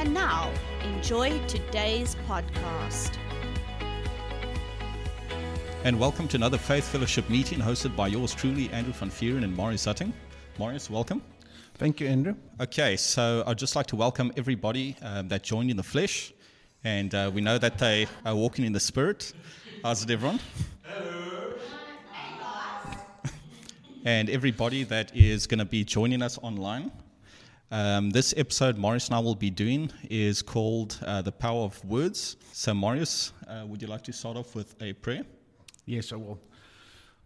And now, enjoy today's podcast. And welcome to another Faith Fellowship meeting hosted by yours truly, Andrew van Vuuren and Marius Sutting. Marius, welcome. Thank you, Andrew. Okay, so I'd just like to welcome everybody um, that joined in the flesh. And uh, we know that they are walking in the spirit. How's it, everyone? Hello. and everybody that is going to be joining us online. Um, this episode Marius and I will be doing is called uh, The Power of Words. So, Marius, uh, would you like to start off with a prayer? Yes, I will.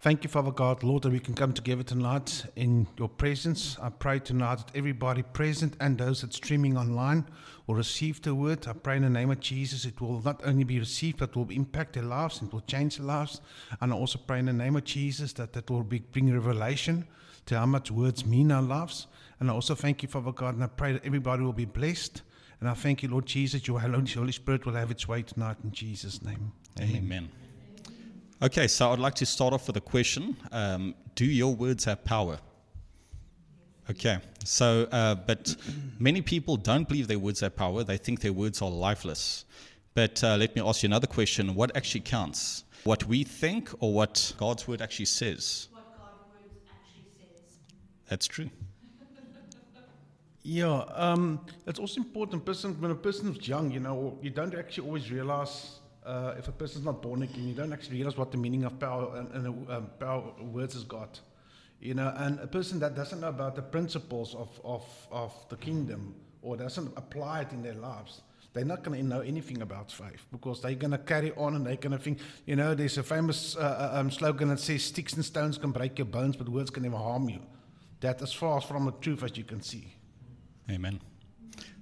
Thank you, Father God, Lord, that we can come together tonight in your presence. I pray tonight that everybody present and those that streaming online will receive the word. I pray in the name of Jesus it will not only be received, but will impact their lives and will change their lives. And I also pray in the name of Jesus that that will be, bring revelation to how much words mean our lives. And I also thank you, Father God, and I pray that everybody will be blessed. And I thank you, Lord Jesus, your Holy Spirit will have its way tonight in Jesus' name. Amen. Amen. Okay, so I'd like to start off with a question um, Do your words have power? Okay, so, uh, but many people don't believe their words have power. They think their words are lifeless. But uh, let me ask you another question What actually counts? What we think or what God's word actually says? What God's word actually says. That's true. Yeah, um, also important. Person, when a person is young, you know, you don't actually always realize uh, if a person's not born again, you don't actually realize what the meaning of power and, and um, power words has got. You know, and a person that doesn't know about the principles of, of, of the kingdom or doesn't apply it in their lives, they're not going to know anything about faith because they're going to carry on and they're going to think, you know, there's a famous uh, um, slogan that says, Sticks and stones can break your bones, but words can never harm you. That as far from the truth as you can see. Amen.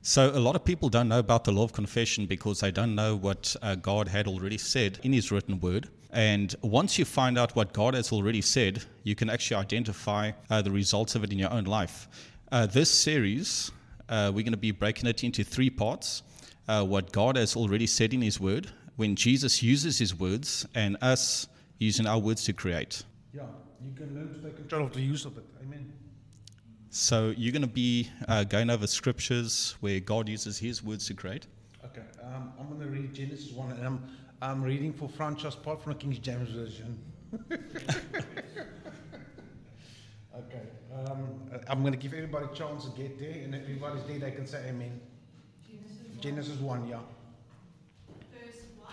So, a lot of people don't know about the law of confession because they don't know what uh, God had already said in His written word. And once you find out what God has already said, you can actually identify uh, the results of it in your own life. Uh, this series, uh, we're going to be breaking it into three parts uh, what God has already said in His word, when Jesus uses His words, and us using our words to create. Yeah, you can learn to take control of the use of it. Amen. So you're going to be uh, going over scriptures where God uses His words to create. Okay, um, I'm going to read Genesis 1, and I'm, I'm reading for Francis part from the King James Version. okay, um, I'm going to give everybody a chance to get there, and if everybody's there, they can say Amen. Genesis 1, yeah. Verse what?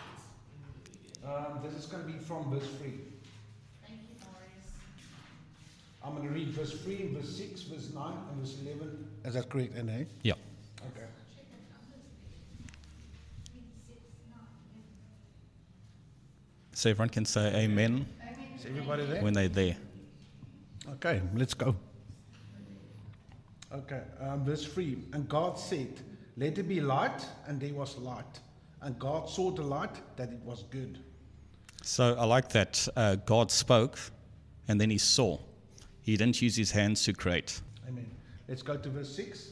Um, this is going to be from verse 3. Thank you, Marius. I'm going to read verse 3, verse 6, verse 9, and verse 11. Is that correct, Anne? Yeah. Okay. So everyone can say amen Is everybody there? when they're there. Okay, let's go. Okay, um, verse 3. And God said, Let there be light, and there was light. And God saw the light that it was good. So I like that uh, God spoke and then he saw. He didn't use his hands to create. Amen. Let's go to verse 6.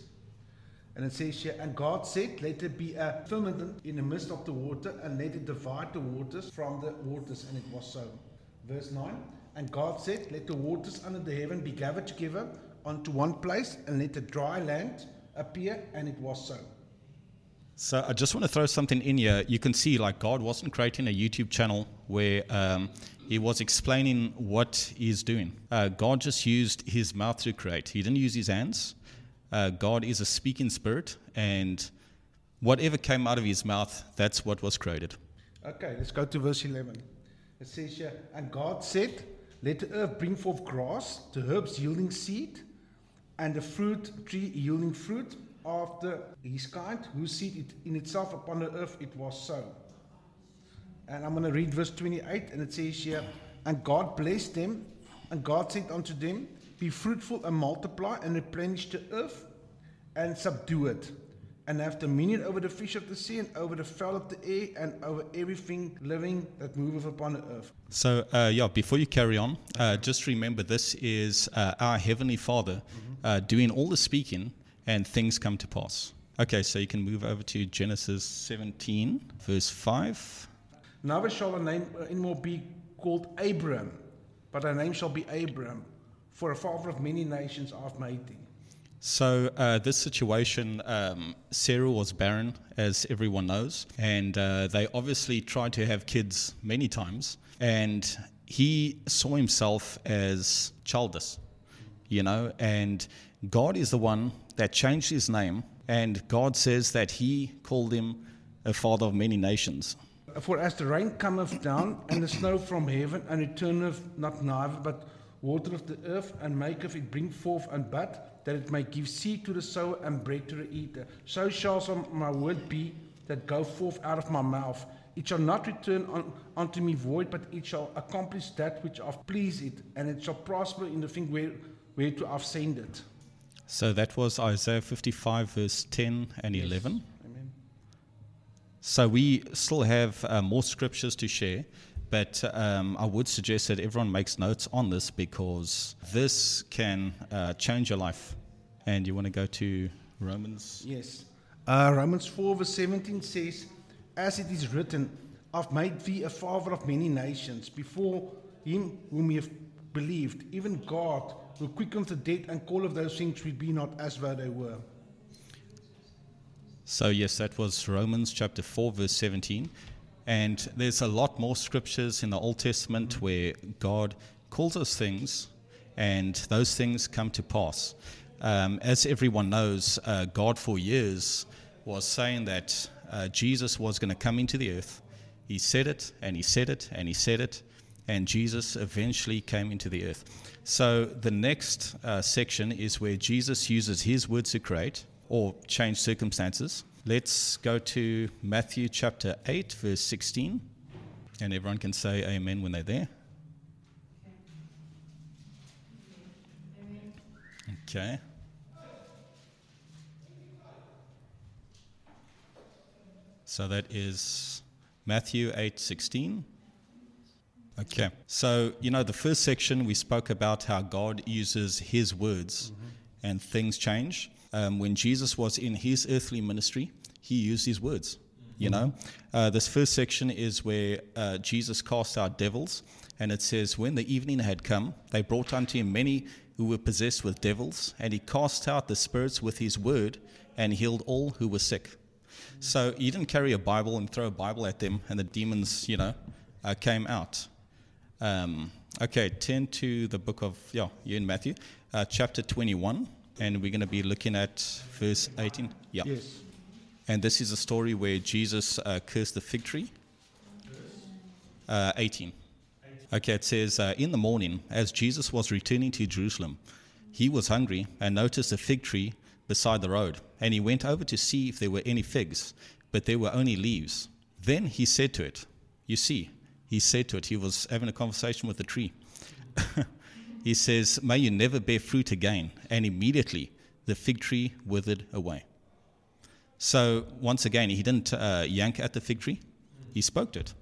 And it says here, And God said, Let there be a firmament in the midst of the water, and let it divide the waters from the waters. And it was so. Verse 9. And God said, Let the waters under the heaven be gathered together onto one place, and let the dry land appear. And it was so. So I just want to throw something in here. You can see, like, God wasn't creating a YouTube channel where um, he was explaining what he's doing. Uh, God just used his mouth to create, he didn't use his hands. Uh, God is a speaking spirit, and whatever came out of his mouth, that's what was created. Okay, let's go to verse 11. It says here, And God said, Let the earth bring forth grass, the herbs yielding seed, and the fruit tree yielding fruit after his kind, whose seed it in itself upon the earth it was so. And I'm going to read verse 28, and it says here, And God blessed them, and God said unto them, Be fruitful and multiply, and replenish the earth, and subdue it, and have dominion over the fish of the sea, and over the fowl of the air, and over everything living that moveth upon the earth. So, uh, yeah, before you carry on, uh, just remember this is uh, our Heavenly Father uh, doing all the speaking, and things come to pass. Okay, so you can move over to Genesis 17, verse 5. Neither shall a name anymore be called Abram, but thy name shall be Abraham, for a father of many nations I've made thee. So, uh, this situation, um, Sarah was barren, as everyone knows, and uh, they obviously tried to have kids many times, and he saw himself as childless, you know, and God is the one that changed his name, and God says that he called him a father of many nations. For as the rain cometh down, and the snow from heaven, and returneth not neither, but watereth the earth, and maketh it bring forth and bud, that it may give seed to the sower and bread to the eater. So shall some my word be that go forth out of my mouth. It shall not return on, unto me void, but it shall accomplish that which I've pleased it, and it shall prosper in the thing where, whereto I've sent it. So, that was Isaiah 55, verse 10 and 11. So we still have uh, more scriptures to share, but um, I would suggest that everyone makes notes on this because this can uh, change your life. And you want to go to Romans? Yes. Uh, Romans 4, verse 17 says, As it is written, I've made thee a father of many nations, before him whom ye have believed, even God, who quickeneth the dead and call of those things which be not as though they were. So, yes, that was Romans chapter 4, verse 17. And there's a lot more scriptures in the Old Testament where God calls us things and those things come to pass. Um, as everyone knows, uh, God for years was saying that uh, Jesus was going to come into the earth. He said it, and he said it, and he said it, and Jesus eventually came into the earth. So the next uh, section is where Jesus uses his words to create or change circumstances. Let's go to Matthew chapter 8, verse 16. And everyone can say amen when they're there. Okay. So that is Matthew 8:16. Okay. So, you know, the first section we spoke about how God uses his words and things change. Um, when Jesus was in his earthly ministry, he used his words. You know, uh, this first section is where uh, Jesus cast out devils, and it says, When the evening had come, they brought unto him many who were possessed with devils, and he cast out the spirits with his word and healed all who were sick. So he didn't carry a Bible and throw a Bible at them, and the demons, you know, uh, came out. Um, okay, turn to the book of, yeah, you're in Matthew, uh, chapter 21, and we're going to be looking at verse 18. Yeah. Yes. And this is a story where Jesus uh, cursed the fig tree. Uh, 18. Okay, it says, uh, In the morning, as Jesus was returning to Jerusalem, he was hungry and noticed a fig tree beside the road. And he went over to see if there were any figs, but there were only leaves. Then he said to it, You see, he said to it, he was having a conversation with the tree. he says, May you never bear fruit again. And immediately the fig tree withered away. So, once again, he didn't uh, yank at the fig tree, he spoke to it.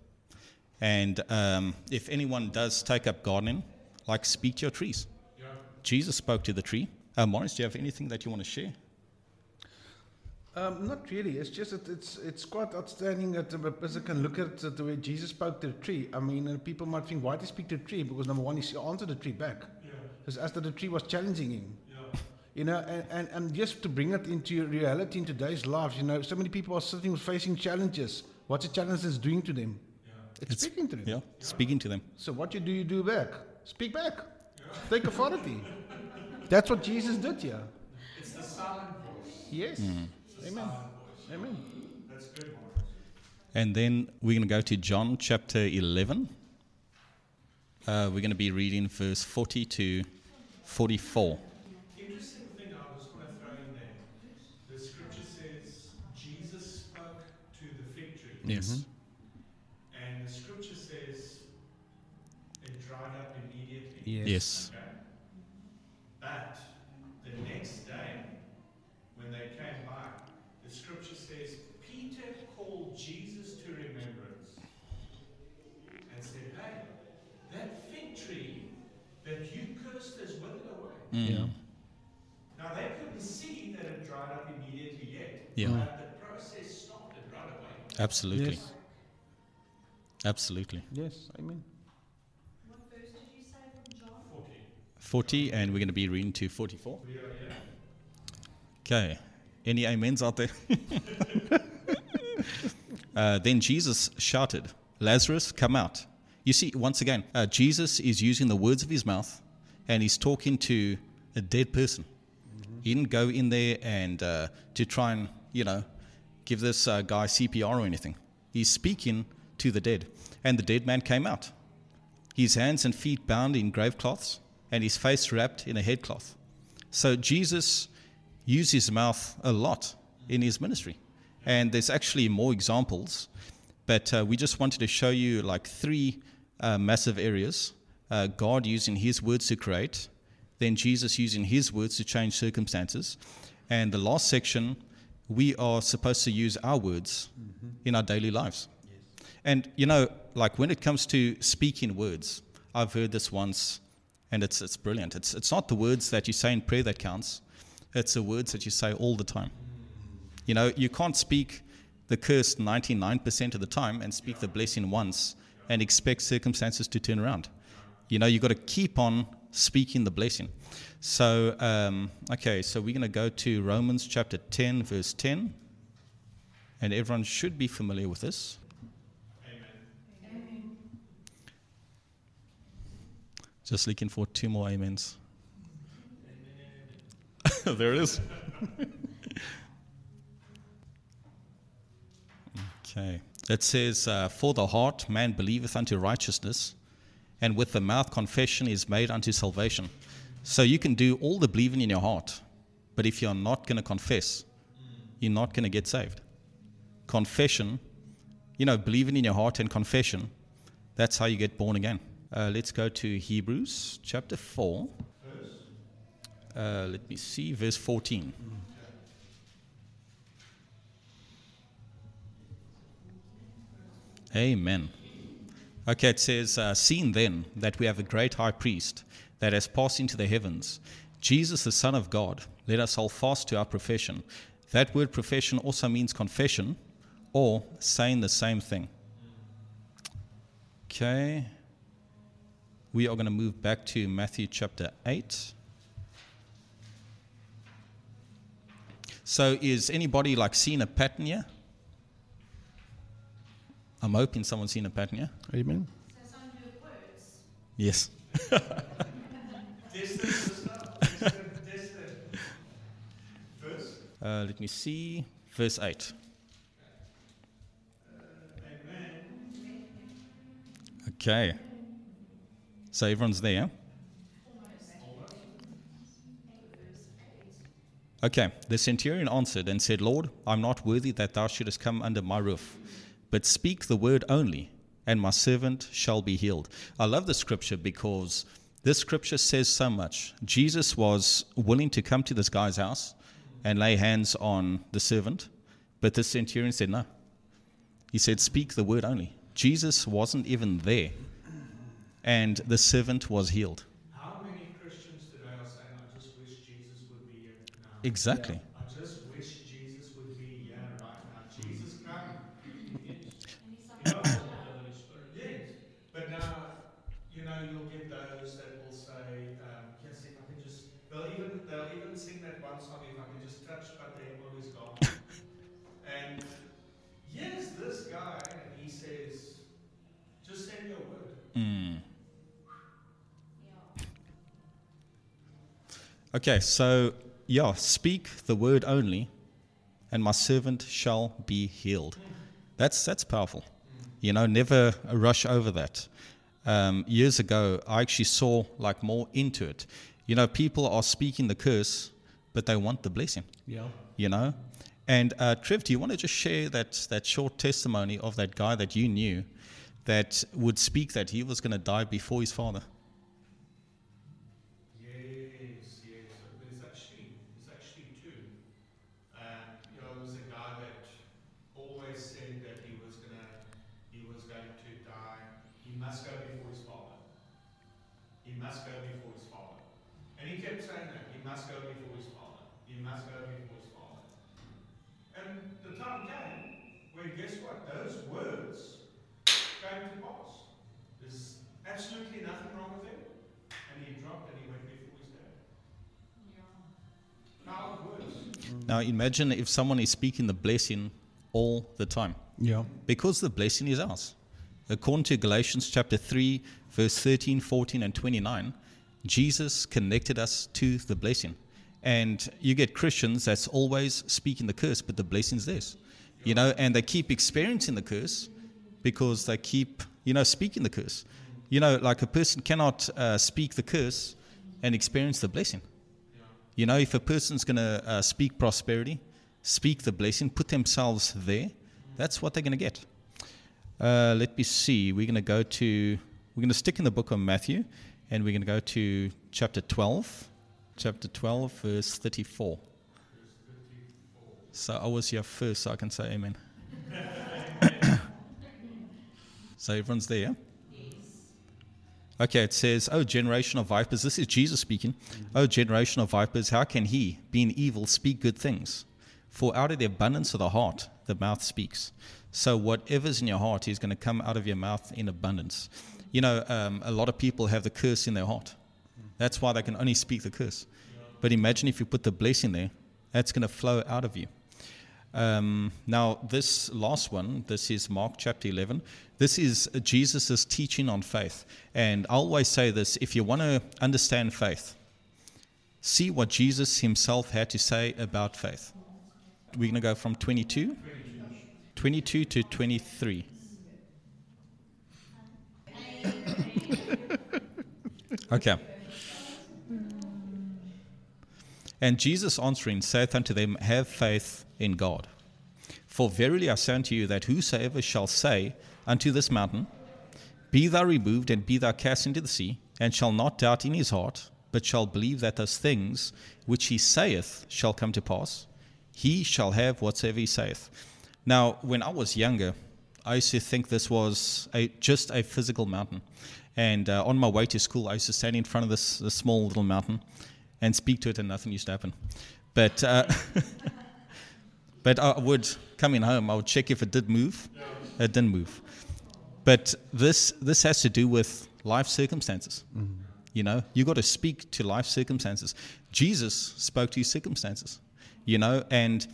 And um, if anyone does take up gardening, like speak to your trees. Jesus spoke to the tree. Uh, Morris, do you have anything that you want to share? Um, not really. It's just that it's it's quite outstanding that a person can look at the way Jesus spoke to the tree. I mean, uh, people might think, why did he speak to the tree? Because number one, he answered the tree back. Because as that the tree was challenging him. You know, and, and, and just to bring it into reality in today's lives, you know, so many people are sitting facing challenges. What's the challenge is doing to them? It's, It's- speaking to them. Yeah, speaking to them. So what you do, you do back. Speak back. Take authority. That's what Jesus did here. It's the silent voice. Yes. Hmm. Amen. Amen. That's good, And then we're going to go to John chapter 11. Uh, we're going to be reading verse 40 to 44. Interesting thing I was going to throw in there. The scripture says Jesus spoke to the fig tree. Yes. And the scripture says it dried up immediately. Yes. Okay? But the next day, when they came by, the scripture Absolutely. Yes. Absolutely. Yes. Amen. 40, and we're going to be reading to 44. Okay. Any amens out there? uh, then Jesus shouted, Lazarus, come out. You see, once again, uh, Jesus is using the words of his mouth and he's talking to a dead person. He didn't go in there and uh, to try and, you know, give this uh, guy CPR or anything. He's speaking to the dead. And the dead man came out. His hands and feet bound in grave cloths and his face wrapped in a headcloth. So Jesus used his mouth a lot in his ministry. And there's actually more examples, but uh, we just wanted to show you like three uh, massive areas uh, God using his words to create, then Jesus using his words to change circumstances. And the last section, we are supposed to use our words mm-hmm. in our daily lives. And you know, like when it comes to speaking words, I've heard this once, and it's it's brilliant. It's it's not the words that you say in prayer that counts; it's the words that you say all the time. Mm-hmm. You know, you can't speak the curse 99% of the time and speak the blessing once and expect circumstances to turn around. You know, you've got to keep on speaking the blessing. So, um, okay, so we're going to go to Romans chapter 10, verse 10. And everyone should be familiar with this. Amen. Just looking for two more amens. there it is. okay. It says, uh, For the heart man believeth unto righteousness, and with the mouth confession is made unto salvation. So you can do all the believing in your heart, but if you're not going to confess, you're not going to get saved. Confession, you know, believing in your heart and confession, that's how you get born again. Uh, let's go to Hebrews chapter 4. Uh, let me see, verse 14. Amen. Okay, it says, uh, Seeing then that we have a great high priest that has passed into the heavens, Jesus, the Son of God, let us hold fast to our profession. That word profession also means confession or saying the same thing. Okay. We are going to move back to Matthew chapter 8. So, is anybody like seeing a pattern here? I'm hoping someone's seen a pattern here. Amen. Yes. Test it, sister. Test it, test it. Verse. Uh, let me see. Verse 8. Okay. So everyone's there. Okay. The centurion answered and said, Lord, I'm not worthy that thou shouldest come under my roof, but speak the word only, and my servant shall be healed. I love the scripture because this scripture says so much. Jesus was willing to come to this guy's house and lay hands on the servant, but the centurion said no. He said, Speak the word only. Jesus wasn't even there, and the servant was healed. How many Christians today are saying, I just wish Jesus would be here now? Exactly. I Okay, so yeah, speak the word only, and my servant shall be healed. That's that's powerful. You know, never rush over that. Um, years ago, I actually saw like more into it. You know, people are speaking the curse, but they want the blessing. Yeah. You know, and uh, Trev, do you want to just share that that short testimony of that guy that you knew that would speak that he was going to die before his father? Yes, yes. There's actually, there's actually two. Um, you know, there was a guy that always said that he was gonna, he was going to die. He must go before his father. He must go before his father. And he kept saying that he must go before his father. He must go before his father. And the time came when But guess what? Those words came to pass. There's absolutely nothing wrong with them. And he dropped and he went before his dad. Power of words. Now imagine if someone is speaking the blessing all the time. Yeah. because the blessing is ours. According to Galatians chapter 3, verse 13, 14, and 29, Jesus connected us to the blessing. And you get Christians that's always speaking the curse, but the blessing's theirs. You know, and they keep experiencing the curse because they keep, you know, speaking the curse. You know, like a person cannot uh, speak the curse and experience the blessing. You know, if a person's going to uh, speak prosperity, speak the blessing, put themselves there, that's what they're going to get. Uh, let me see. We're going to go to, we're going to stick in the book of Matthew, and we're going to go to chapter 12, chapter 12, verse 34. So I was here first, so I can say amen. so everyone's there? Okay, it says, Oh, generation of vipers. This is Jesus speaking. Oh, generation of vipers, how can he, being evil, speak good things? For out of the abundance of the heart, the mouth speaks. So whatever's in your heart is going to come out of your mouth in abundance. You know, um, a lot of people have the curse in their heart. That's why they can only speak the curse. But imagine if you put the blessing there, that's going to flow out of you. Um, now, this last one, this is Mark chapter 11. This is Jesus' teaching on faith. And I always say this if you want to understand faith, see what Jesus himself had to say about faith. We're going to go from 22, 22 to 23. okay. And Jesus answering saith unto them, Have faith in God. For verily I say unto you that whosoever shall say unto this mountain, Be thou removed and be thou cast into the sea, and shall not doubt in his heart, but shall believe that those things which he saith shall come to pass, he shall have whatsoever he saith. Now, when I was younger, I used to think this was a, just a physical mountain. And uh, on my way to school, I used to stand in front of this, this small little mountain and speak to it, and nothing used to happen. But uh, but I would coming home, I would check if it did move. It didn't move. But this this has to do with life circumstances. You know, you got to speak to life circumstances. Jesus spoke to his circumstances. You know, and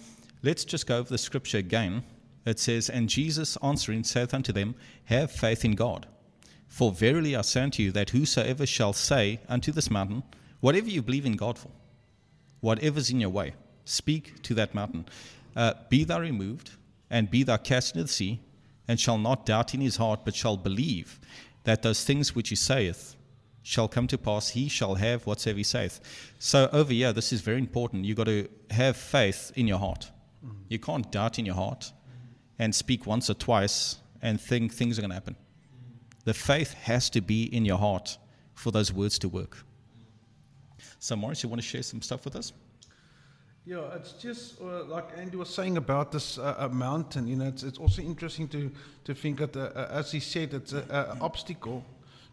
let's just go over the scripture again. It says, "And Jesus answering saith unto them, Have faith in God." For verily I say unto you that whosoever shall say unto this mountain, whatever you believe in God for, whatever's in your way, speak to that mountain. Uh, be thou removed, and be thou cast into the sea, and shall not doubt in his heart, but shall believe that those things which he saith shall come to pass, he shall have whatsoever he saith. So over here, this is very important. You've got to have faith in your heart. You can't doubt in your heart and speak once or twice and think things are going to happen. The faith has to be in your heart for those words to work. So, Morris, you want to share some stuff with us? Yeah, it's just uh, like Andy was saying about this uh, uh, mountain. You know, it's, it's also interesting to, to think that, uh, uh, as he said, it's an obstacle,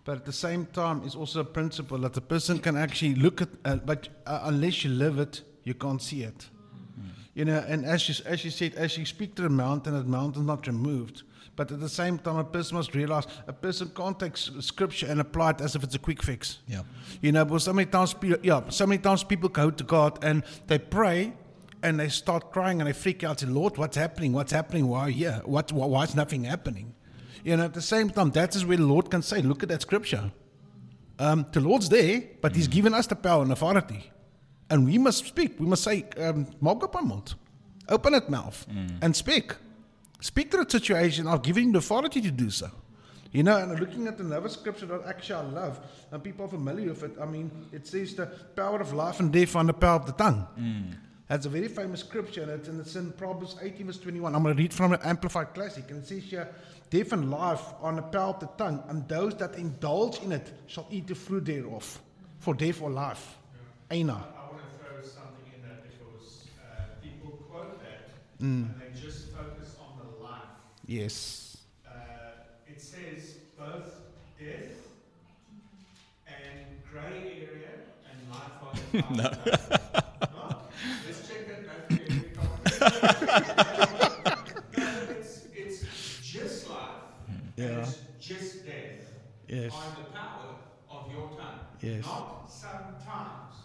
but at the same time, it's also a principle that the person can actually look at, uh, but unless you live it, you can't see it. You know, and as you, as you said, as you speak to the mountain, the mountain not removed. But at the same time, a person must realize a person can't take scripture and apply it as if it's a quick fix. Yeah. You know, because so many times, people, yeah, so many times people go to God and they pray and they start crying and they freak out. Say, Lord, what's happening? What's happening? Why here? What? Why, why is nothing happening? You know, at the same time, that is where the Lord can say, look at that scripture. Um, the Lord's there, but He's given us the power and authority, and we must speak. We must say, um, maak op mond, open that mouth, and speak. Speak to the situation. I've given you the authority to do so. You know, and looking at another scripture that actually I love, and people are familiar with it. I mean, it says the power of life and death on the power of the tongue. That's a very famous scripture, and it's, and it's in Proverbs 18, verse 21. I'm going to read from an Amplified Classic, and it says here, Death and life on the power of the tongue, and those that indulge in it shall eat the fruit thereof, for death or life. Aina. Mm. And they just focus on the life. Yes. Uh, it says both death and grey area and life are no. just life. Yeah. just death. Yes. By the power of your tongue. Yes. Not sometimes.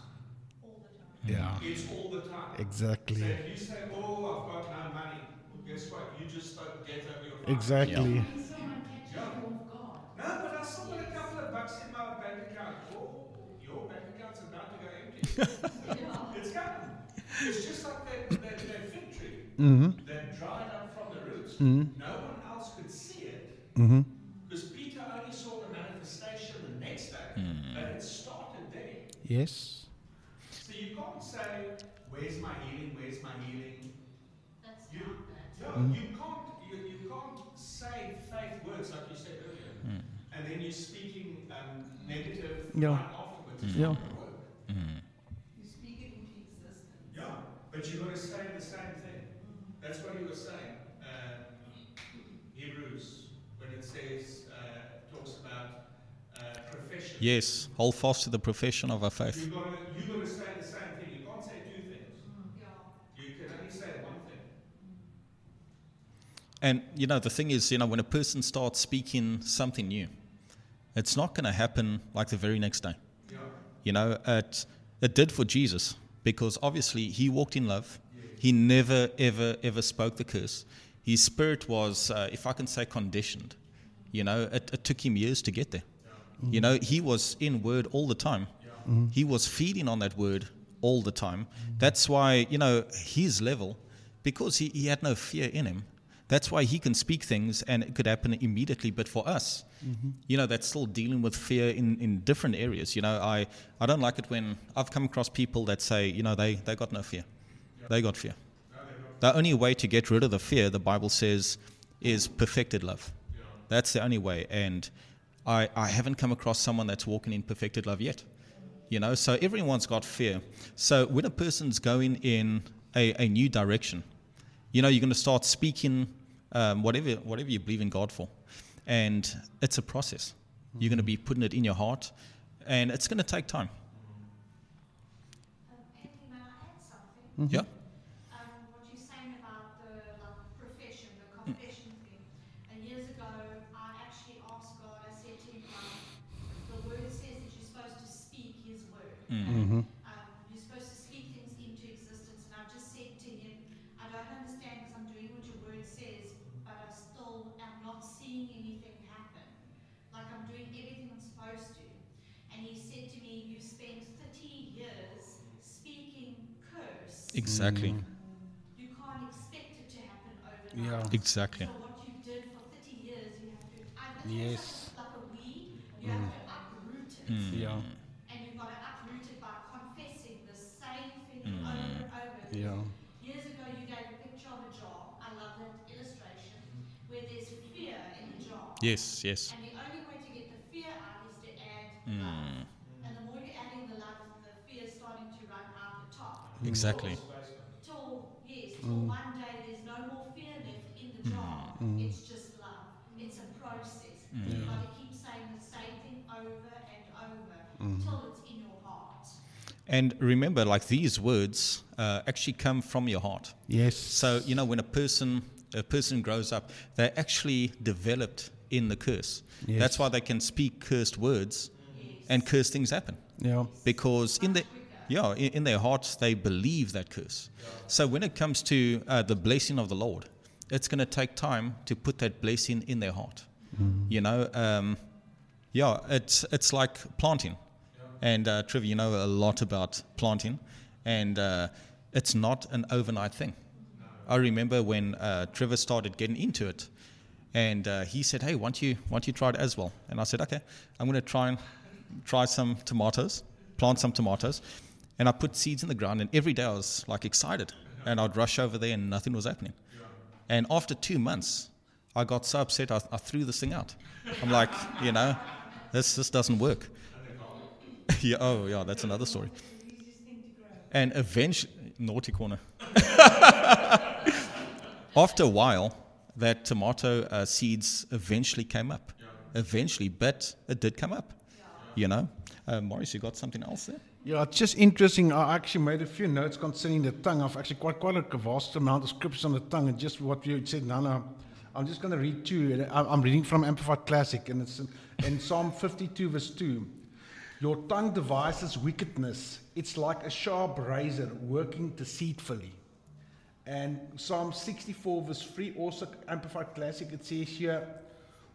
Yeah. It's all the time. So Exactly. if you say, "Oh, I've got no money," well, guess what? You just spoke death over your life. Exactly. No, but I still got a couple of bucks in my bank account. Oh, your bank account's about to go empty. it's coming. It's just like that, that, that fig tree Mm-hmm. that dried up from the roots. Mm-hmm. No one else could see it Mm-hmm. because Peter only saw the manifestation the next day, but it started there. Yes. So you can't say, "Where's my healing? Where's my healing?" You, yeah, you can't you, you can't say faith words like you said earlier, and then you're speaking um, negative Yeah. right afterwards. It's Yeah. not gonna work. Yeah, but you got to say the same thing. That's what he was saying. Um, Hebrews, when it says uh, talks about uh, profession. Yes, hold fast to the profession of our faith. You got to you got to say the same thing. You can't say two things. You can only say one thing. And, you know, the thing is, you know, when a person starts speaking something new, it's not going to happen like the very next day. Yeah. You know, it, it did for Jesus because obviously he walked in love. He never, ever, ever spoke the curse. His spirit was, uh, if I can say, conditioned. You know, it, it took him years to get there. You know, he was in word all the time. He was feeding on that word all the time. That's why, you know, his level, because he, he had no fear in him, that's why he can speak things and it could happen immediately. But for us, mm-hmm. you know, that's still dealing with fear in, in different areas. You know, I, I don't like it when I've come across people that say, you know, they, they got no fear. They got fear. The only way to get rid of the fear, the Bible says, is perfected love. That's the only way. And I, I haven't come across someone that's walking in perfected love yet. You know, so everyone's got fear. So when a person's going in a, a new direction, you know, you're going to start speaking um, whatever whatever you believe in God for, and it's a process. You're going to be putting it in your heart, and it's going to take time. Yeah. Um, Anthony, may I add something? Yeah. Um, what you're saying about the like profession, the confession thing. And years ago, I actually asked God. I said to him, um, "The word says that you're supposed to speak His word. Mm-hmm. Um, you're supposed to speak things into existence." And I just said to him, "I don't understand because I'm doing what your word says, but I still am not seeing anything happen. Like I'm doing everything I'm supposed to." And he said to me, "You spent 30 years speaking curse." Exactly. Mm. You can't expect it to happen overnight. Yeah. Exactly. So what you did for 30 years, you have to, Yes. like a weed, you have mm. to uproot it. Mm. Yeah. And you've got to uproot it by confessing the same thing over and over. Yeah. Years ago, you gave a picture of a jar. I love that illustration, where there's fear in the jar. Yes. Yes. And the only way to get the fear out is to add love. And the more you're adding the love, the fear is starting to run out the top. Exactly. Till, yes, till one day there's no more fear left in the jar. Mm. It's just love. It's a process. Mm. You've got to keep saying the same thing over and over mm. till it's in your heart. And remember, like these words uh, actually come from your heart. Yes. So you know, when a person a person grows up, they're actually developed in the curse. Yes. That's why they can speak cursed words, and cursed things happen Yeah. because in their yeah in, in their hearts they believe that curse. So when it comes to uh, the blessing of the Lord, it's going to take time to put that blessing in their heart. You know, um, yeah, it's it's like planting, and uh, Trevor, you know a lot about planting, and uh, it's not an overnight thing. I remember when uh, Trevor started getting into it, and uh, he said, "Hey, why don't you why don't you try it as well?" And I said, "Okay, I'm going to try and try some tomatoes, plant some tomatoes." And I put seeds in the ground, and every day I was like excited, and I'd rush over there, and nothing was happening. And after two months, I got so upset I, I threw this thing out. I'm like, you know, this this doesn't work. yeah, oh yeah, that's another story. And eventually, naughty corner. After a while, that tomato uh, seeds eventually came up. Eventually, but it did come up. You know, uh, Morris, you got something else there? Yeah, it's just interesting. I actually made a few notes concerning the tongue. I've actually quite quite a vast amount of scriptures on the tongue, and just what you said, Nana. I'm just going to read two. I'm reading from Amplified Classic, and it's in, in Psalm 52, verse 2. Your tongue devises wickedness. It's like a sharp razor working deceitfully. And Psalm 64, verse 3, also Amplified Classic, it says here,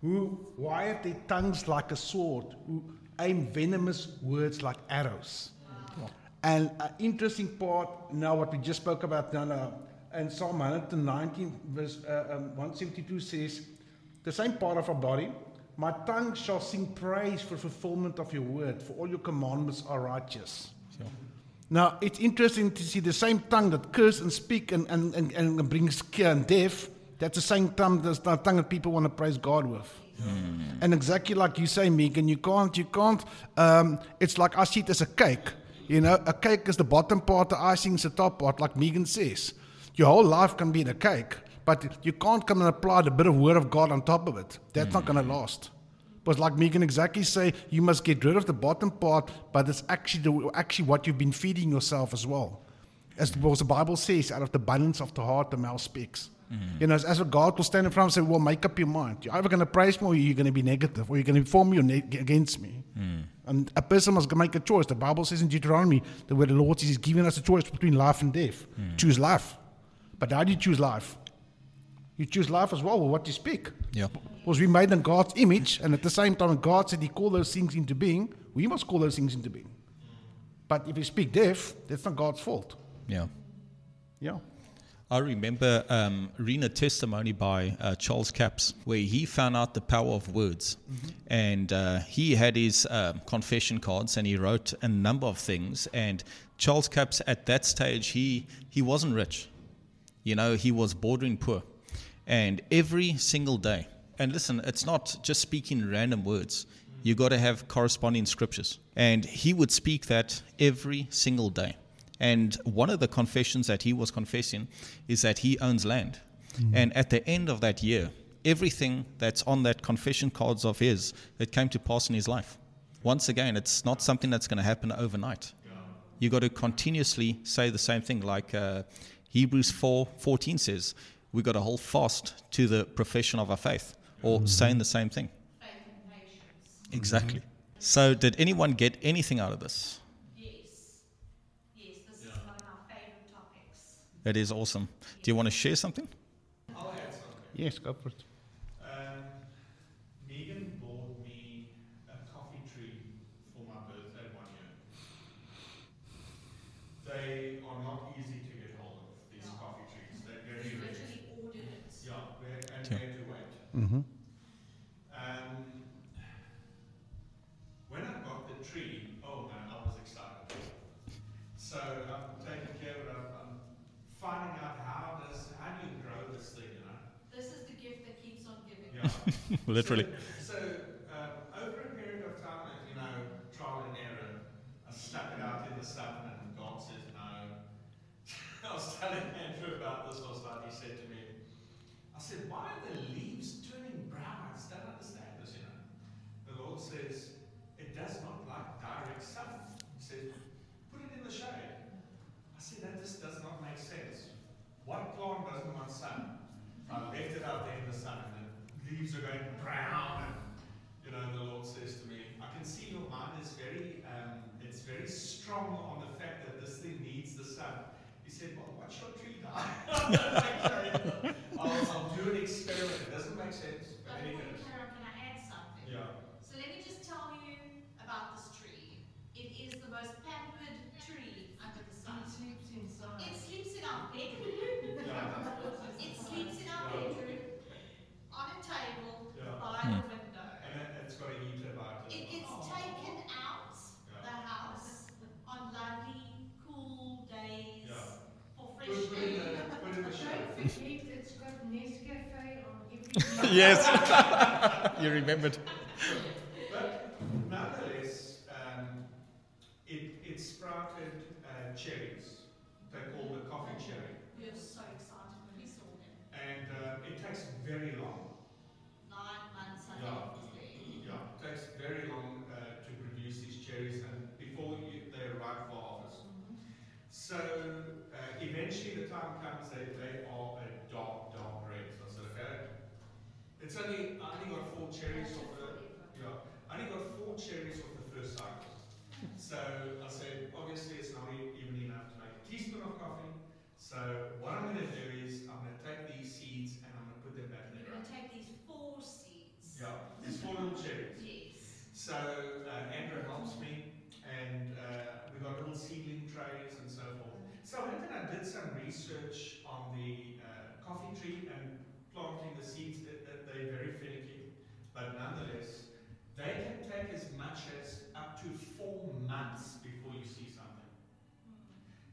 Who wire their tongues like a sword, who aim venomous words like arrows. And an interesting part now, what we just spoke about now, now and Psalm 119, verse uh, um, 172 says, the same part of our body, my tongue shall sing praise for fulfillment of your word, for all your commandments are righteous. Sure. Now, it's interesting to see the same tongue that curse and speak and, and, and, and brings care and death. That's the same tongue, that's the tongue that people want to praise God with. Mm. And exactly like you say, Megan, you can't, you can't, um, it's like I see it as a cake. You know, a cake is the bottom part, the icing is the top part, like Megan says. Your whole life can be in a cake, but you can't come and apply the bit of word of God on top of it. That's mm. not going to last. But like Megan exactly say, you must get rid of the bottom part, but it's actually the, actually what you've been feeding yourself as well. As the Bible says, out of the abundance of the heart, the mouth speaks. Mm-hmm. You know, as, a God will stand in front and say, Well, make up your mind. You're either going to praise me or you're going to be negative, or you're going to form me ne- against me. Mm. And a person must make a choice. The Bible says in Deuteronomy that where the Lord He's giving us a choice between life and death. Mm. Choose life. But how do you choose life? You choose life as well with what you speak. Yeah. Because we made in God's image, and at the same time, God said He called those things into being, we must call those things into being. But if you speak death, that's not God's fault. Yeah. Yeah. I remember um, reading a testimony by uh, Charles Capps where he found out the power of words. Mm-hmm. And uh, he had his uh, confession cards and he wrote a number of things. And Charles Capps, at that stage, he, he wasn't rich. You know, he was bordering poor. And every single day, and listen, it's not just speaking random words. You got to have corresponding scriptures. And he would speak that every single day. And one of the confessions that he was confessing is that he owns land. Mm-hmm. And at the end of that year, everything that's on that confession cards of his, it came to pass in his life. Once again, it's not something that's going to happen overnight. You've got to continuously say the same thing, like uh, Hebrews 4 14 says, we've got to hold fast to the profession of our faith, or mm-hmm. saying the same thing. Exactly. So, did anyone get anything out of this? It is awesome. Do you want to share something? I'll add something. Yes, go for it. Um, Megan bought me a coffee tree for my birthday one year. They are not easy to get hold of, these coffee trees. They're very rare. Yeah, and yeah. to wait. Mm-hmm. Literally. So, so uh, over a period of time, you know, trial and error, I stuck it out in the sun, and God says no. I was telling Andrew about this last night. He said to me, I said, why are the leaves turning brown? I just don't understand this, you know. The Lord says, it does not like direct sun. He says, put it in the shade. I said, that just does not make sense. What plant doesn't want sun? I left it out there in the sun, and the leaves are going brown. And, you know, the Lord says to me, I can see your mind is very, um, it's very strong on the fact that this thing needs the sun. He said, well, what's your tree die? I'll, I'll do an experiment. It doesn't make sense. But anyway, Carol, can I add something? Yeah. So let me just tell you about this tree. It is the most pampered tree under the sun. It sleeps inside. It sleeps in our bedroom. Yeah. It sleeps in our Yeah. bedroom, on a table, Yeah. by Hmm. the window. And it, it's got a heater about it. It gets taken out the house on lovely, cool days Yeah. for Put, fresh put, in air. the, put in the Don't shade. forget, it's got Nescafe on every. Yes. you remembered. But nonetheless, um, it, it sprouted uh, cherries. They call the coffee cherry. We were so excited when we saw them. And uh, it takes very long. Nine months, I Yeah. think, it was there. Yeah, it takes very long uh, to produce these cherries and before you, they're ripe for harvest. So uh, eventually the time comes they, they are a dark, dark red. So I said, okay, it's only, I only got four cherries of the, yeah, I only got four cherries of the first cycle. So I said, obviously it's not e- even enough to make a teaspoon of coffee. So what I'm going to do is I'm going to take these seeds and I'm going to put them back in the You're going ground. to take these four seeds. Yeah, these four little cherries. Yes. So uh, Andrew helps me, and uh, we got little seedling trays and so forth. So I went and I did some research on the uh, coffee tree and planting the seeds. That, that they're very finicky, but nonetheless, they can take as much as up to four months before you see something.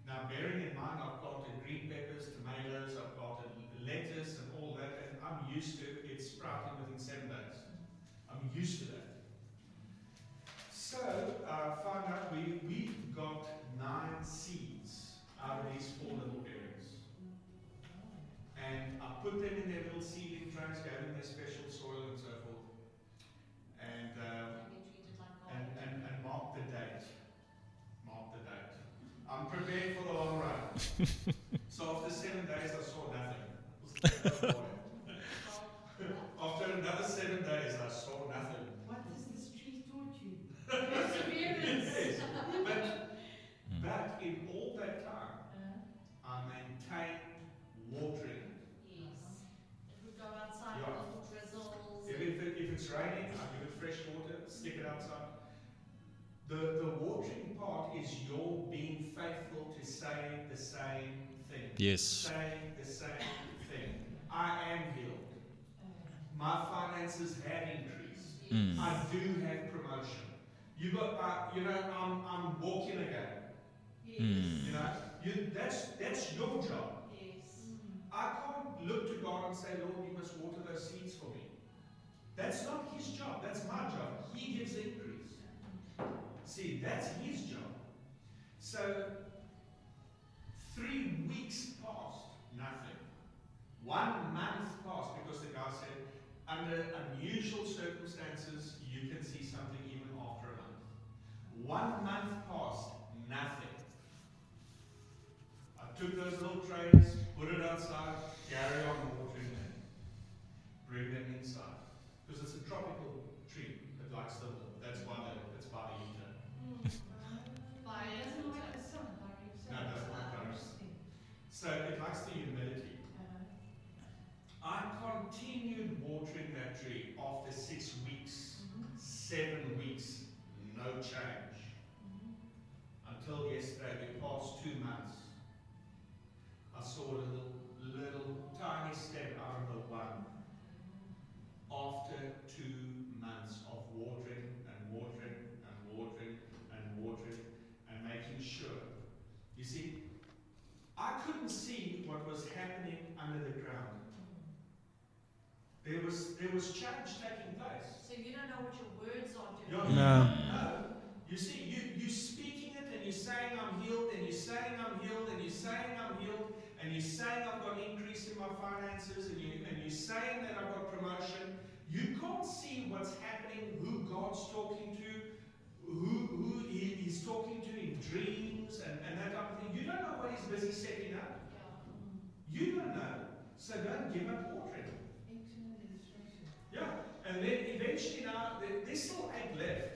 Now, bearing in mind, I've planted green peppers, tomatoes, I've planted lettuce, and all that, and I'm used to it sprouting within seven days. I'm used to that. So, uh, found out we, we got nine seeds out of these four little berries. And I put them in their little seeding trays, gave them their special soil and so forth. And, uh, They get treated like and, gold. and, and mark the date. Mark the date. I'm prepared for the long run. So after seven days, I saw nothing. after another seven days, I saw nothing. What has this tree taught you? Perseverance. Yes. But, but in all that time, Uh, I maintained watering. Yes. It would go outside, Yeah. little drizzles. If, it, if it's raining, I give it fresh water, stick it outside. The, the watering part is your being faithful to say the same thing. Yes. Say the same thing. I am healed. My finances have increased. Mm. I do have promotion. You got, uh, you know, I'm, I'm walking again. Yes. Mm. You know, you, that's, that's your job. Yes. I can't look to God and say, Lord, you must water those seeds for me. That's not his job. That's my job. He gives increase. See, that's his job. So, three weeks passed, nothing. One month passed because the guy said, under unusual circumstances, you can see something even after a month. One month passed, nothing. I took those little trays, put it outside, carry on watering them, bring them inside. Because it's a tropical tree. It likes the warmth. That's why the, it's by the No, doesn't like. So it likes the humidity. I continued watering that tree after six weeks, seven weeks, no change. Until yesterday, we passed two months. I saw a little, little tiny step out of the one. After two months of watering and watering and watering and watering and making sure. You see, I couldn't see what was happening under the ground. There was there was change taking place. So you don't know what your words are doing. You're- No. no. You see, you you speaking it and you're saying I'm healed, and you're saying I'm healed, and you're saying I'm healed, and you're saying I've got increase in my finances, and you and you're saying that I've got promotion. You can't see what's happening, who God's talking to, who who he, he's talking to in dreams and, and that type of thing. You don't know what he's busy setting up. You don't know. So don't give up watering. excellent. Yeah, and then eventually now there, there's still eight left.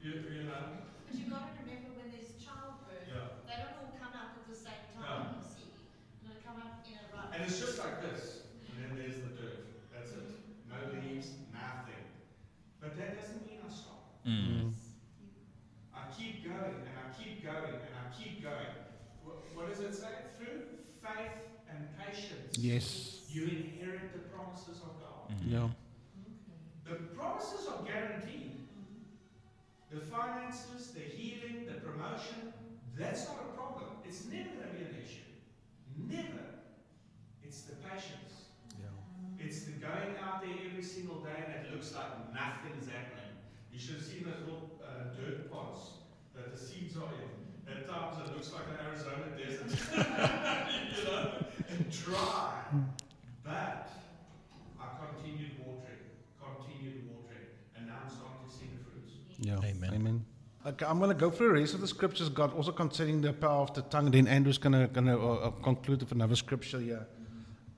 You, you know? But you've got to remember when there's childbirth, Yeah. they don't all come out at the same time, you see. They come out in a row. And it's just like this. And then there's the dirt. That's it. No leaves, nothing. But that doesn't mean I stop. Mm. I keep going and I keep going and I keep going. What, what does it say? Through faith and patience, Yes. you inherit the promises of God. Yeah. The promises are guaranteed. The finances, the healing, the promotion, that's not a problem. It's never going to be an issue. Never. It's the patience. Yeah. It's the going out there every single day and it looks like nothing's happening. You should have seen those little uh, dirt pots that the seeds are in. At times it looks like an Arizona desert. you know, and dry. But I continued watering, continued watering, and now I'm starting to see the fruits. Yeah. Amen. Amen. Okay, I'm going to go through the rest of the scriptures, God, also concerning the power of the tongue. Then Andrew's going to going to uh, uh, conclude with another scripture here.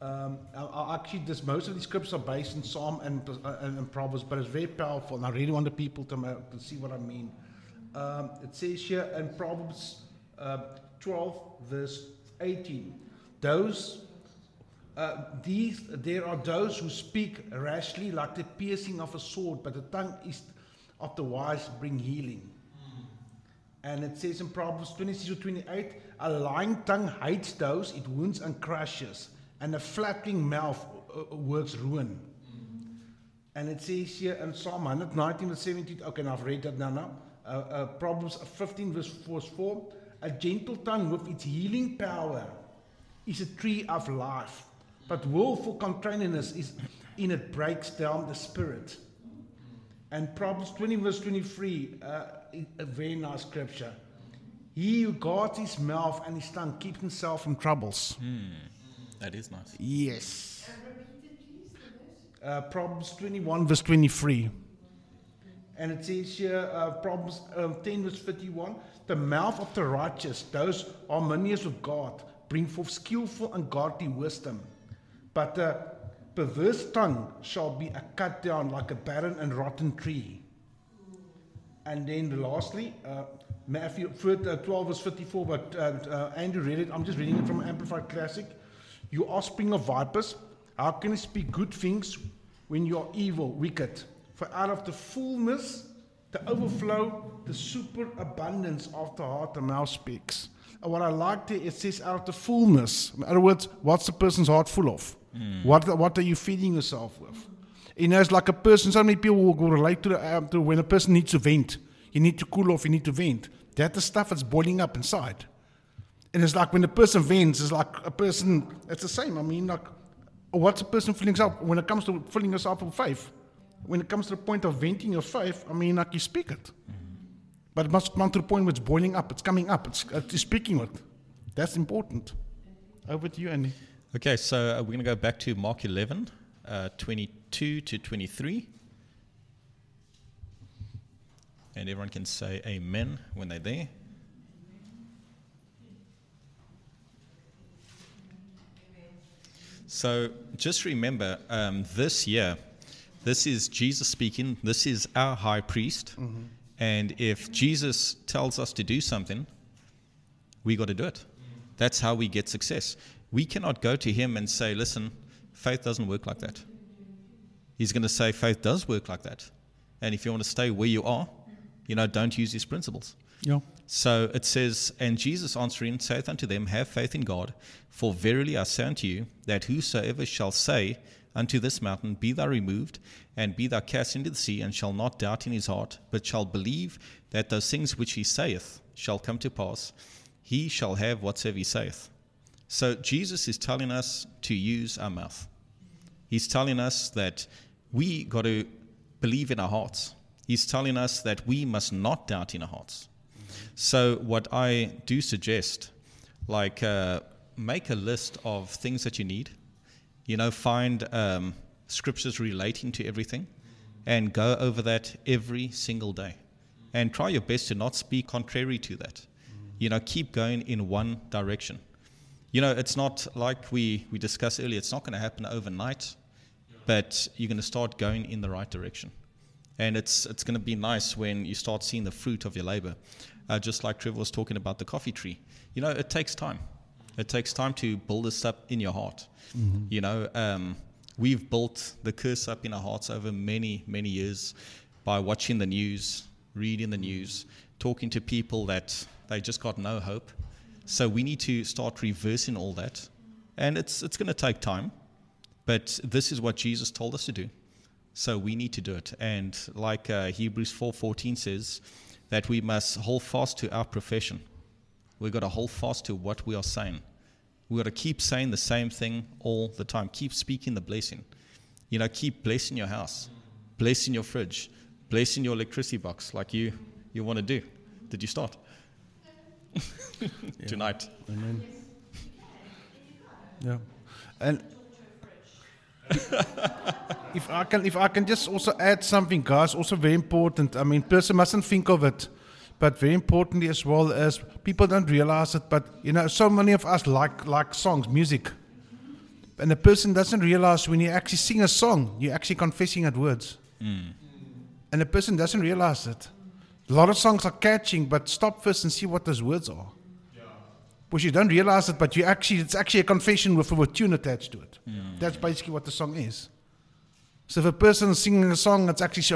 Um, I, I actually, this, most of these scripts are based in Psalm and, uh, and, and Proverbs, but it's very powerful, and I really want the people to, ma- to see what I mean. Um, it says here in Proverbs uh, 12, verse 18, those uh, these there are those who speak rashly like the piercing of a sword, but the tongue is of the wise bring healing. And it says in Proverbs 26 to 28, a lying tongue hates those it wounds and crushes, and a flattering mouth uh, works ruin. And it says here in Psalm 119 verse 17, okay, I've read that now. now. Uh, uh, Proverbs 15 verse 4, a gentle tongue with its healing power is a tree of life, but willful contrariness is in it breaks down the spirit. And Proverbs 20 verse 23, uh, a very nice scripture. He who guards his mouth and his tongue keeps himself from troubles. That is nice. Yes. Uh, Proverbs 21, verse 23. And it says here, uh, Proverbs um, 10, verse 51 The mouth of the righteous, those harmonious with God, bring forth skillful and godly wisdom. But the perverse tongue shall be a cut down like a barren and rotten tree. And then lastly, uh, Matthew 4, uh, 12 verse 54, but uh, uh, Andrew read it. I'm just reading it from Amplified Classic. You offspring of vipers, how can you speak good things when you are evil, wicked? For out of the fullness, the overflow, the superabundance of the heart, the mouth speaks. And what I like there, it says out of the fullness. In other words, what's the person's heart full of? What, what are you feeding yourself with? You know, it's like a person, so many people will, relate to, the, um, to when a person needs to vent. You need to cool off, you need to vent. That's the stuff that's boiling up inside. And it's like when a person vents, it's like a person, it's the same. I mean, like, what's a person filling up when it comes to filling yourself with faith? When it comes to the point of venting your faith, I mean, like you speak it. But it must come to the point where it's boiling up, it's coming up, it's, it's speaking it. That's important. Over to you, Andy. Okay, so uh, we're going to go back to Mark 11, uh, 22 to 23. And everyone can say amen when they're there. So just remember, um, this year, this is Jesus speaking. This is our high priest. Mm-hmm. And if Jesus tells us to do something, we got to do it. That's how we get success. We cannot go to him and say, listen, faith doesn't work like that. He's going to say, faith does work like that. And if you want to stay where you are, you know, don't use these principles. Yeah. So it says, And Jesus answering saith unto them, Have faith in God, for verily I say unto you, that whosoever shall say unto this mountain, Be thou removed, and be thou cast into the sea, and shall not doubt in his heart, but shall believe that those things which he saith shall come to pass, he shall have whatsoever he saith. So Jesus is telling us to use our mouth. He's telling us that we got to believe in our hearts. He's telling us that we must not doubt in our hearts. So, what I do suggest, like, uh, make a list of things that you need. You know, find um, scriptures relating to everything and go over that every single day. And try your best to not speak contrary to that. You know, keep going in one direction. You know, it's not like we, we discussed earlier, it's not going to happen overnight, but you're going to start going in the right direction. And it's, it's going to be nice when you start seeing the fruit of your labor. Uh, just like Trevor was talking about the coffee tree. You know, it takes time. It takes time to build this up in your heart. You know, um, we've built the curse up in our hearts over many, many years by watching the news, reading the news, talking to people that they just got no hope. So we need to start reversing all that. And it's, it's going to take time, but this is what Jesus told us to do. So we need to do it. And like uh, Hebrews 4:14 says, that we must hold fast to our profession. We've got to hold fast to what we are saying. We've got to keep saying the same thing all the time. Keep speaking the blessing. You know, keep blessing your house, blessing your fridge, blessing your electricity box like you, you want to do. Did you start? Tonight. Amen. Yeah. And if I can, if I can just also add something, guys, also very important. I mean, person mustn't think of it, but very importantly as well as people don't realize it. But you know, so many of us like like songs, music, And the person doesn't realize when you actually sing a song, you're actually confessing at words. Hmm. And the person doesn't realize it. A lot of songs are catching, but stop first and see what those words are. which you don't realize it, but you actually it's actually a confession with a tune attached to it. Hmm. That's basically what the song is. So if a person is singing a song that's actually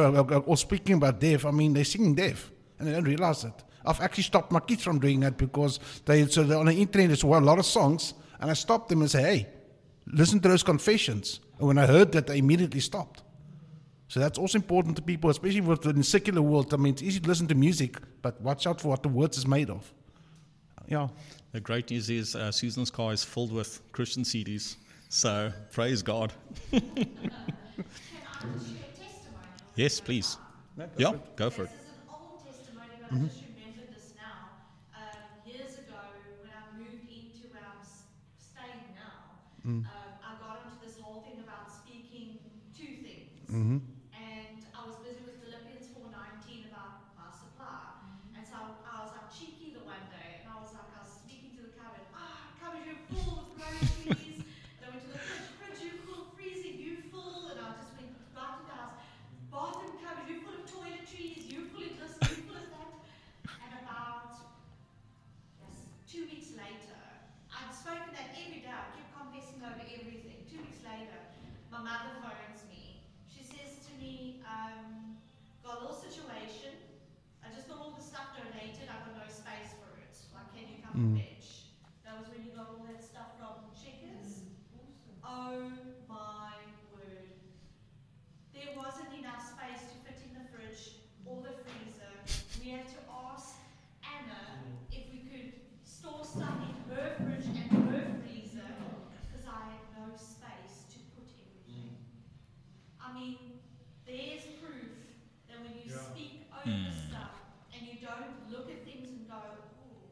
or speaking about death, I mean they're singing deaf and they don't realize it. I've actually stopped my kids from doing that because they so on the internet there's a lot of songs and I stopped them and say, hey, listen to those confessions. And when I heard that, I immediately stopped. So that's also important to people, especially with the secular world. I mean, it's easy to listen to music, but watch out for what the words is made of. Yeah. The great news is uh, Susan's car is filled with Christian CDs. So praise God. Can I just share testimony? Yes, please. Yeah, go for it. This is an old but I just remembered this now. Um, years ago, when I moved into where I'm s- staying now, um, I got into this whole thing about speaking two things. And I was busy with Philippians 4.19 about my supply. And so I was like cheeky the one day, and I was like, I was speaking to the cupboard, ah, cupboard, you're full of groceries. and I went to the fridge, fridge, you full, freezer, you full. And I just went right to the house, bathroom cupboard, you full of toiletries, you full of this, you full of that. And about yes, two weeks later, I'd spoken that every day. I kept confessing over everything. Two weeks later, my mother phones me. She says to me, um, got a little situation. I just got all the stuff donated. I got no space for it. Like, can you come and fetch? That was when you got all that stuff from Checkers. Oh my word. There wasn't enough space to fit in the fridge or the freezer. We had to ask Anna if we could store stuff in her fridge and her freezer because I had no space to put everything. I mean, there's proof that when you Yeah. speak over stuff and you don't look at things and go, ooh,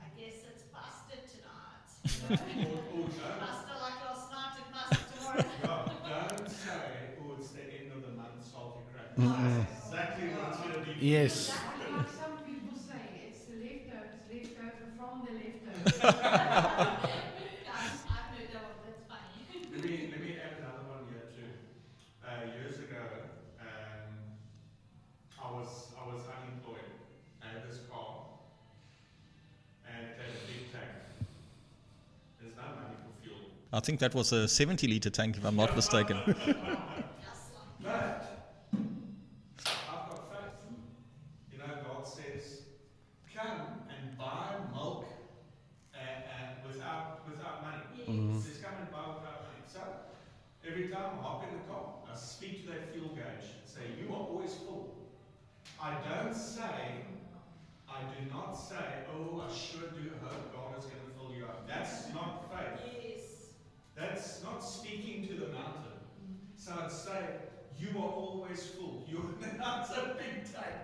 I guess it's busted tonight. You know? Or, or don't, Busted like last night, it busted tomorrow. yeah, don't say, oh, it's the end of the month, salty crack. That's exactly what it's going to be. for Yes. Like like some people say, it's the leftovers left over from the leftovers. I've I've heard that one, that's funny. Let me, let me add another one here too. Uh, years ago, um, I was, I was unemployed. I had this car and it had a big tank. There's no money for fuel. I think that was a 70 liter tank, if I'm not mistaken. But I've got faith. You know, God says, "Come and buy milk uh, uh, without without money." He says, "Come and buy without money." So every time I hop in the car, I speak to that fuel gauge and say, "You are always full." I don't say, I do not say, "Oh, I sure do hope God is going to fill you up." That's not faith. Yes. That's not speaking to the mountain. So I'd say, you are always full. You're not a big tank.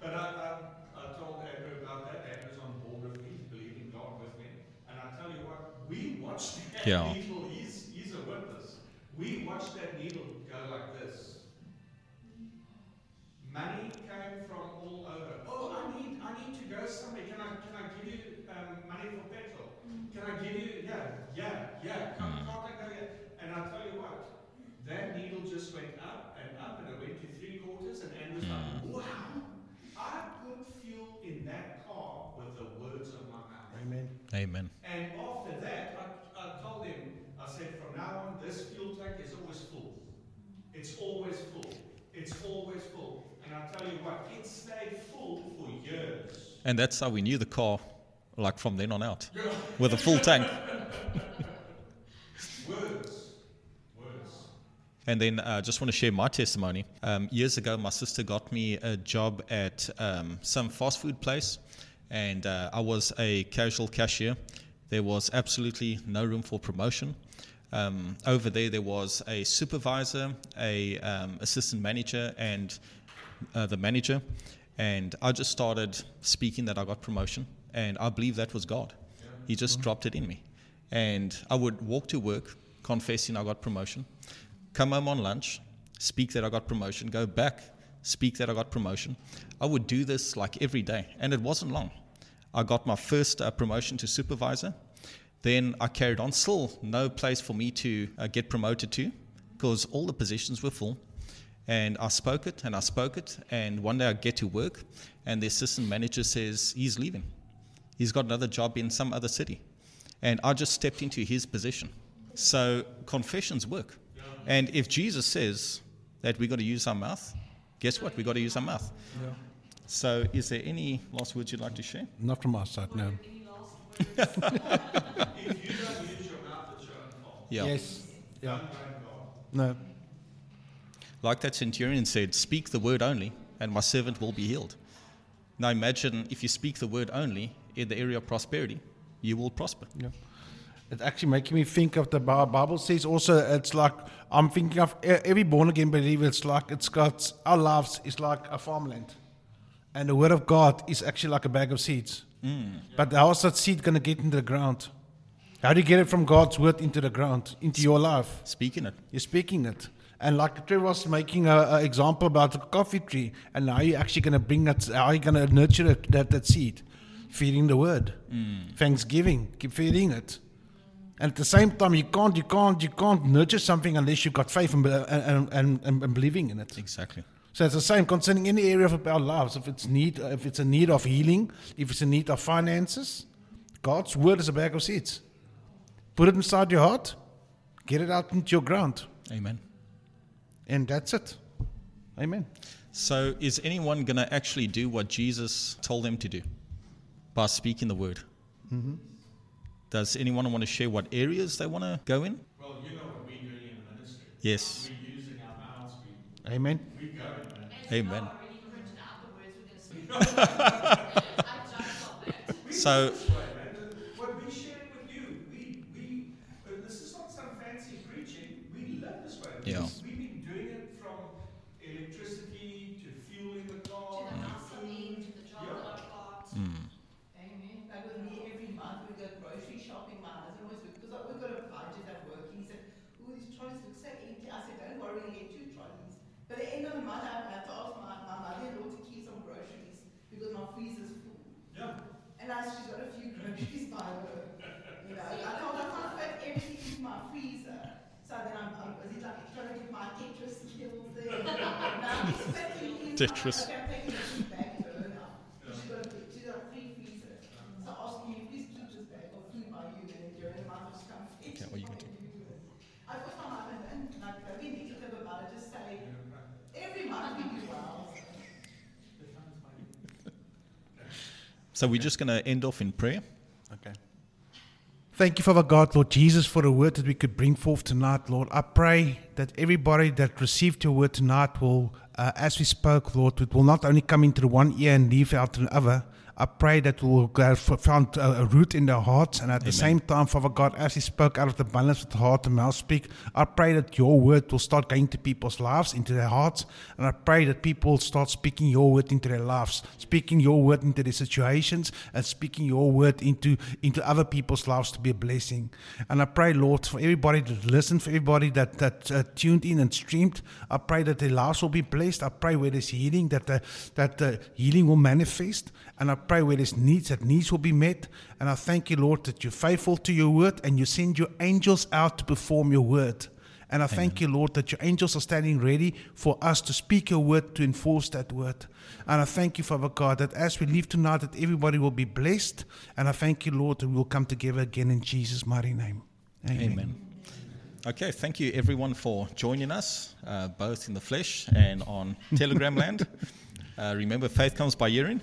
but I, I, I told Andrew about that. Andrew's on board with me, believing God with me. And I tell you what, we watched that Yeah. needle. He's, he's a witness. We watched that needle go like this. Money came from all over. Oh, I need, I need to go somewhere. Can I, can I give you um, money for petrol? Can I give you? Yeah, yeah, yeah. Can't, can't I go here? And I tell you what, that needle just went up and up, and it went to three quarters. And Andrew's like, "Wow, I put fuel in that car with the words of my mouth." Amen. Amen. And after that, I, I told him, I said, from now on, this fuel tank is always full. It's always full. It's always full. And I tell you what, it stayed full for years. And that's how we knew the car, like from then on out, with a full tank. Words. Words. And then I uh, just want to share my testimony. Um, years ago, my sister got me a job at um, some fast food place, and uh, I was a casual cashier. There was absolutely no room for promotion. Um, over there, there was a supervisor, a um, assistant manager, and uh, the manager. And I just started speaking that I got promotion, and I believe that was God. He just dropped it in me. And I would walk to work confessing I got promotion, come home on lunch, speak that I got promotion, go back, speak that I got promotion. I would do this like every day, and it wasn't long. I got my first uh, promotion to supervisor. Then I carried on. Still, no place for me to uh, get promoted to because all the positions were full. And I spoke it and I spoke it. And one day I get to work, and the assistant manager says he's leaving. He's got another job in some other city. And I just stepped into his position. So confessions work. And if Jesus says that we've got to use our mouth, guess what? We've got to use our mouth. So, is there any last words you'd like to share? Not from our side, no. If you use your mouth, it's your own. Yeah. Yes. Yeah. Don't blame God. No. Like that centurion said, speak the word only, and my servant will be healed. Now imagine if you speak the word only in the area of prosperity, you will prosper. Yeah. It actually making me think of the Bible says also it's like I'm thinking of every born again believer. It's like it's got our lives is like a farmland, and the word of God is actually like a bag of seeds. Mm. But how's that seed gonna get into the ground? How do you get it from God's word into the ground, into your life? Speaking it. You're speaking it. And like Trevor was making an example about the coffee tree, and how you actually going to bring that, how are you going to nurture it, that, that seed? Feeding the word. Mm. Thanksgiving, keep feeding it. And at the same time, you can't, you can't, you can't nurture something unless you've got faith and, and, and, and, and believing in it. Exactly. So it's the same concerning any area of our lives. If it's need, if it's a need of healing, if it's a need of finances, God's word is a bag of seeds. Put it inside your heart, get it out into your ground, Amen. And that's it. Amen. So, is anyone going to actually do what Jesus told them to do by speaking the word? Mm-hmm. Does anyone want to share what areas they want to go in? Well, you know what we're doing in the ministry. Yes. We're using our mouths. We, Amen. we go, in. Amen. We speak this way, man. Amen. already printed I said, "Don't worry, we'll get two trolleys." But at the end of the month, I have to ask my, my mother-in-law to keep some groceries because my freezer's full. Yeah. And I, she's got a few groceries by her. You know, I told her I can't fit everything into my freezer. So then I'm, I'm busy like trying to get my Tetris skills there. now it's fitting in. Tetris. My, okay, I'm taking a big bag to her now. She's got a big, she's got a free freezer. So asking you, please keep this bag of food by you and then during the month of come fetch Okay, what are you gonna do? I put my mother in, like, don't be negative about it, just say, every month we do well. So, we're just going to end off in prayer. Okay. Thank you, Father God, Lord Jesus, for the word that we could bring forth tonight, Lord. I pray that everybody that received your word tonight will, uh, as we spoke, Lord, it will not only come into the one ear and leave out the other. I pray that go for, found a, root in their hearts, and at the same time, Father God, as He spoke out of the balance of the heart, and mouth speak. I pray that Your word will start going to people's lives, into their hearts, and I pray that people start speaking Your word into their lives, speaking Your word into their situations, and speaking Your word into into other people's lives to be a blessing. And I pray, Lord, for everybody that listened, for everybody that that uh, tuned in and streamed. I pray that their lives will be blessed. I pray where there's healing, that the, that the healing will manifest. And I pray where there's needs, that needs will be met. And I thank you, Lord, that you're faithful to your word and you send your angels out to perform your word. And I thank you, Lord, that your angels are standing ready for us to speak your word, to enforce that word. And I thank you, Father God, that as we leave tonight, that everybody will be blessed. And I thank you, Lord, that we will come together again in Jesus' mighty name. Amen. Okay, thank you everyone for joining us, uh, both in the flesh and on Telegram land. Uh, remember, faith comes by hearing.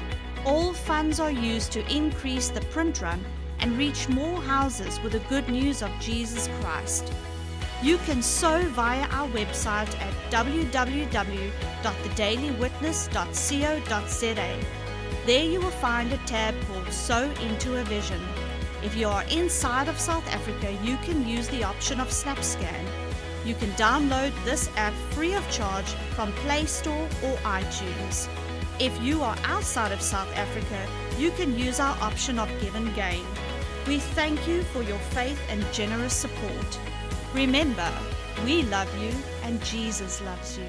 All funds are used to increase the print run and reach more houses with the good news of Jesus Christ. You can sow via our website at www.thedailywitness.co.za. There you will find a tab called Sow into a Vision. If you are inside of South Africa, you can use the option of SnapScan. You can download this app free of charge from Play Store or iTunes. If you are outside of South Africa, you can use our option of GivenGain. We thank you for your faith and generous support. Remember, we love you and Jesus loves you.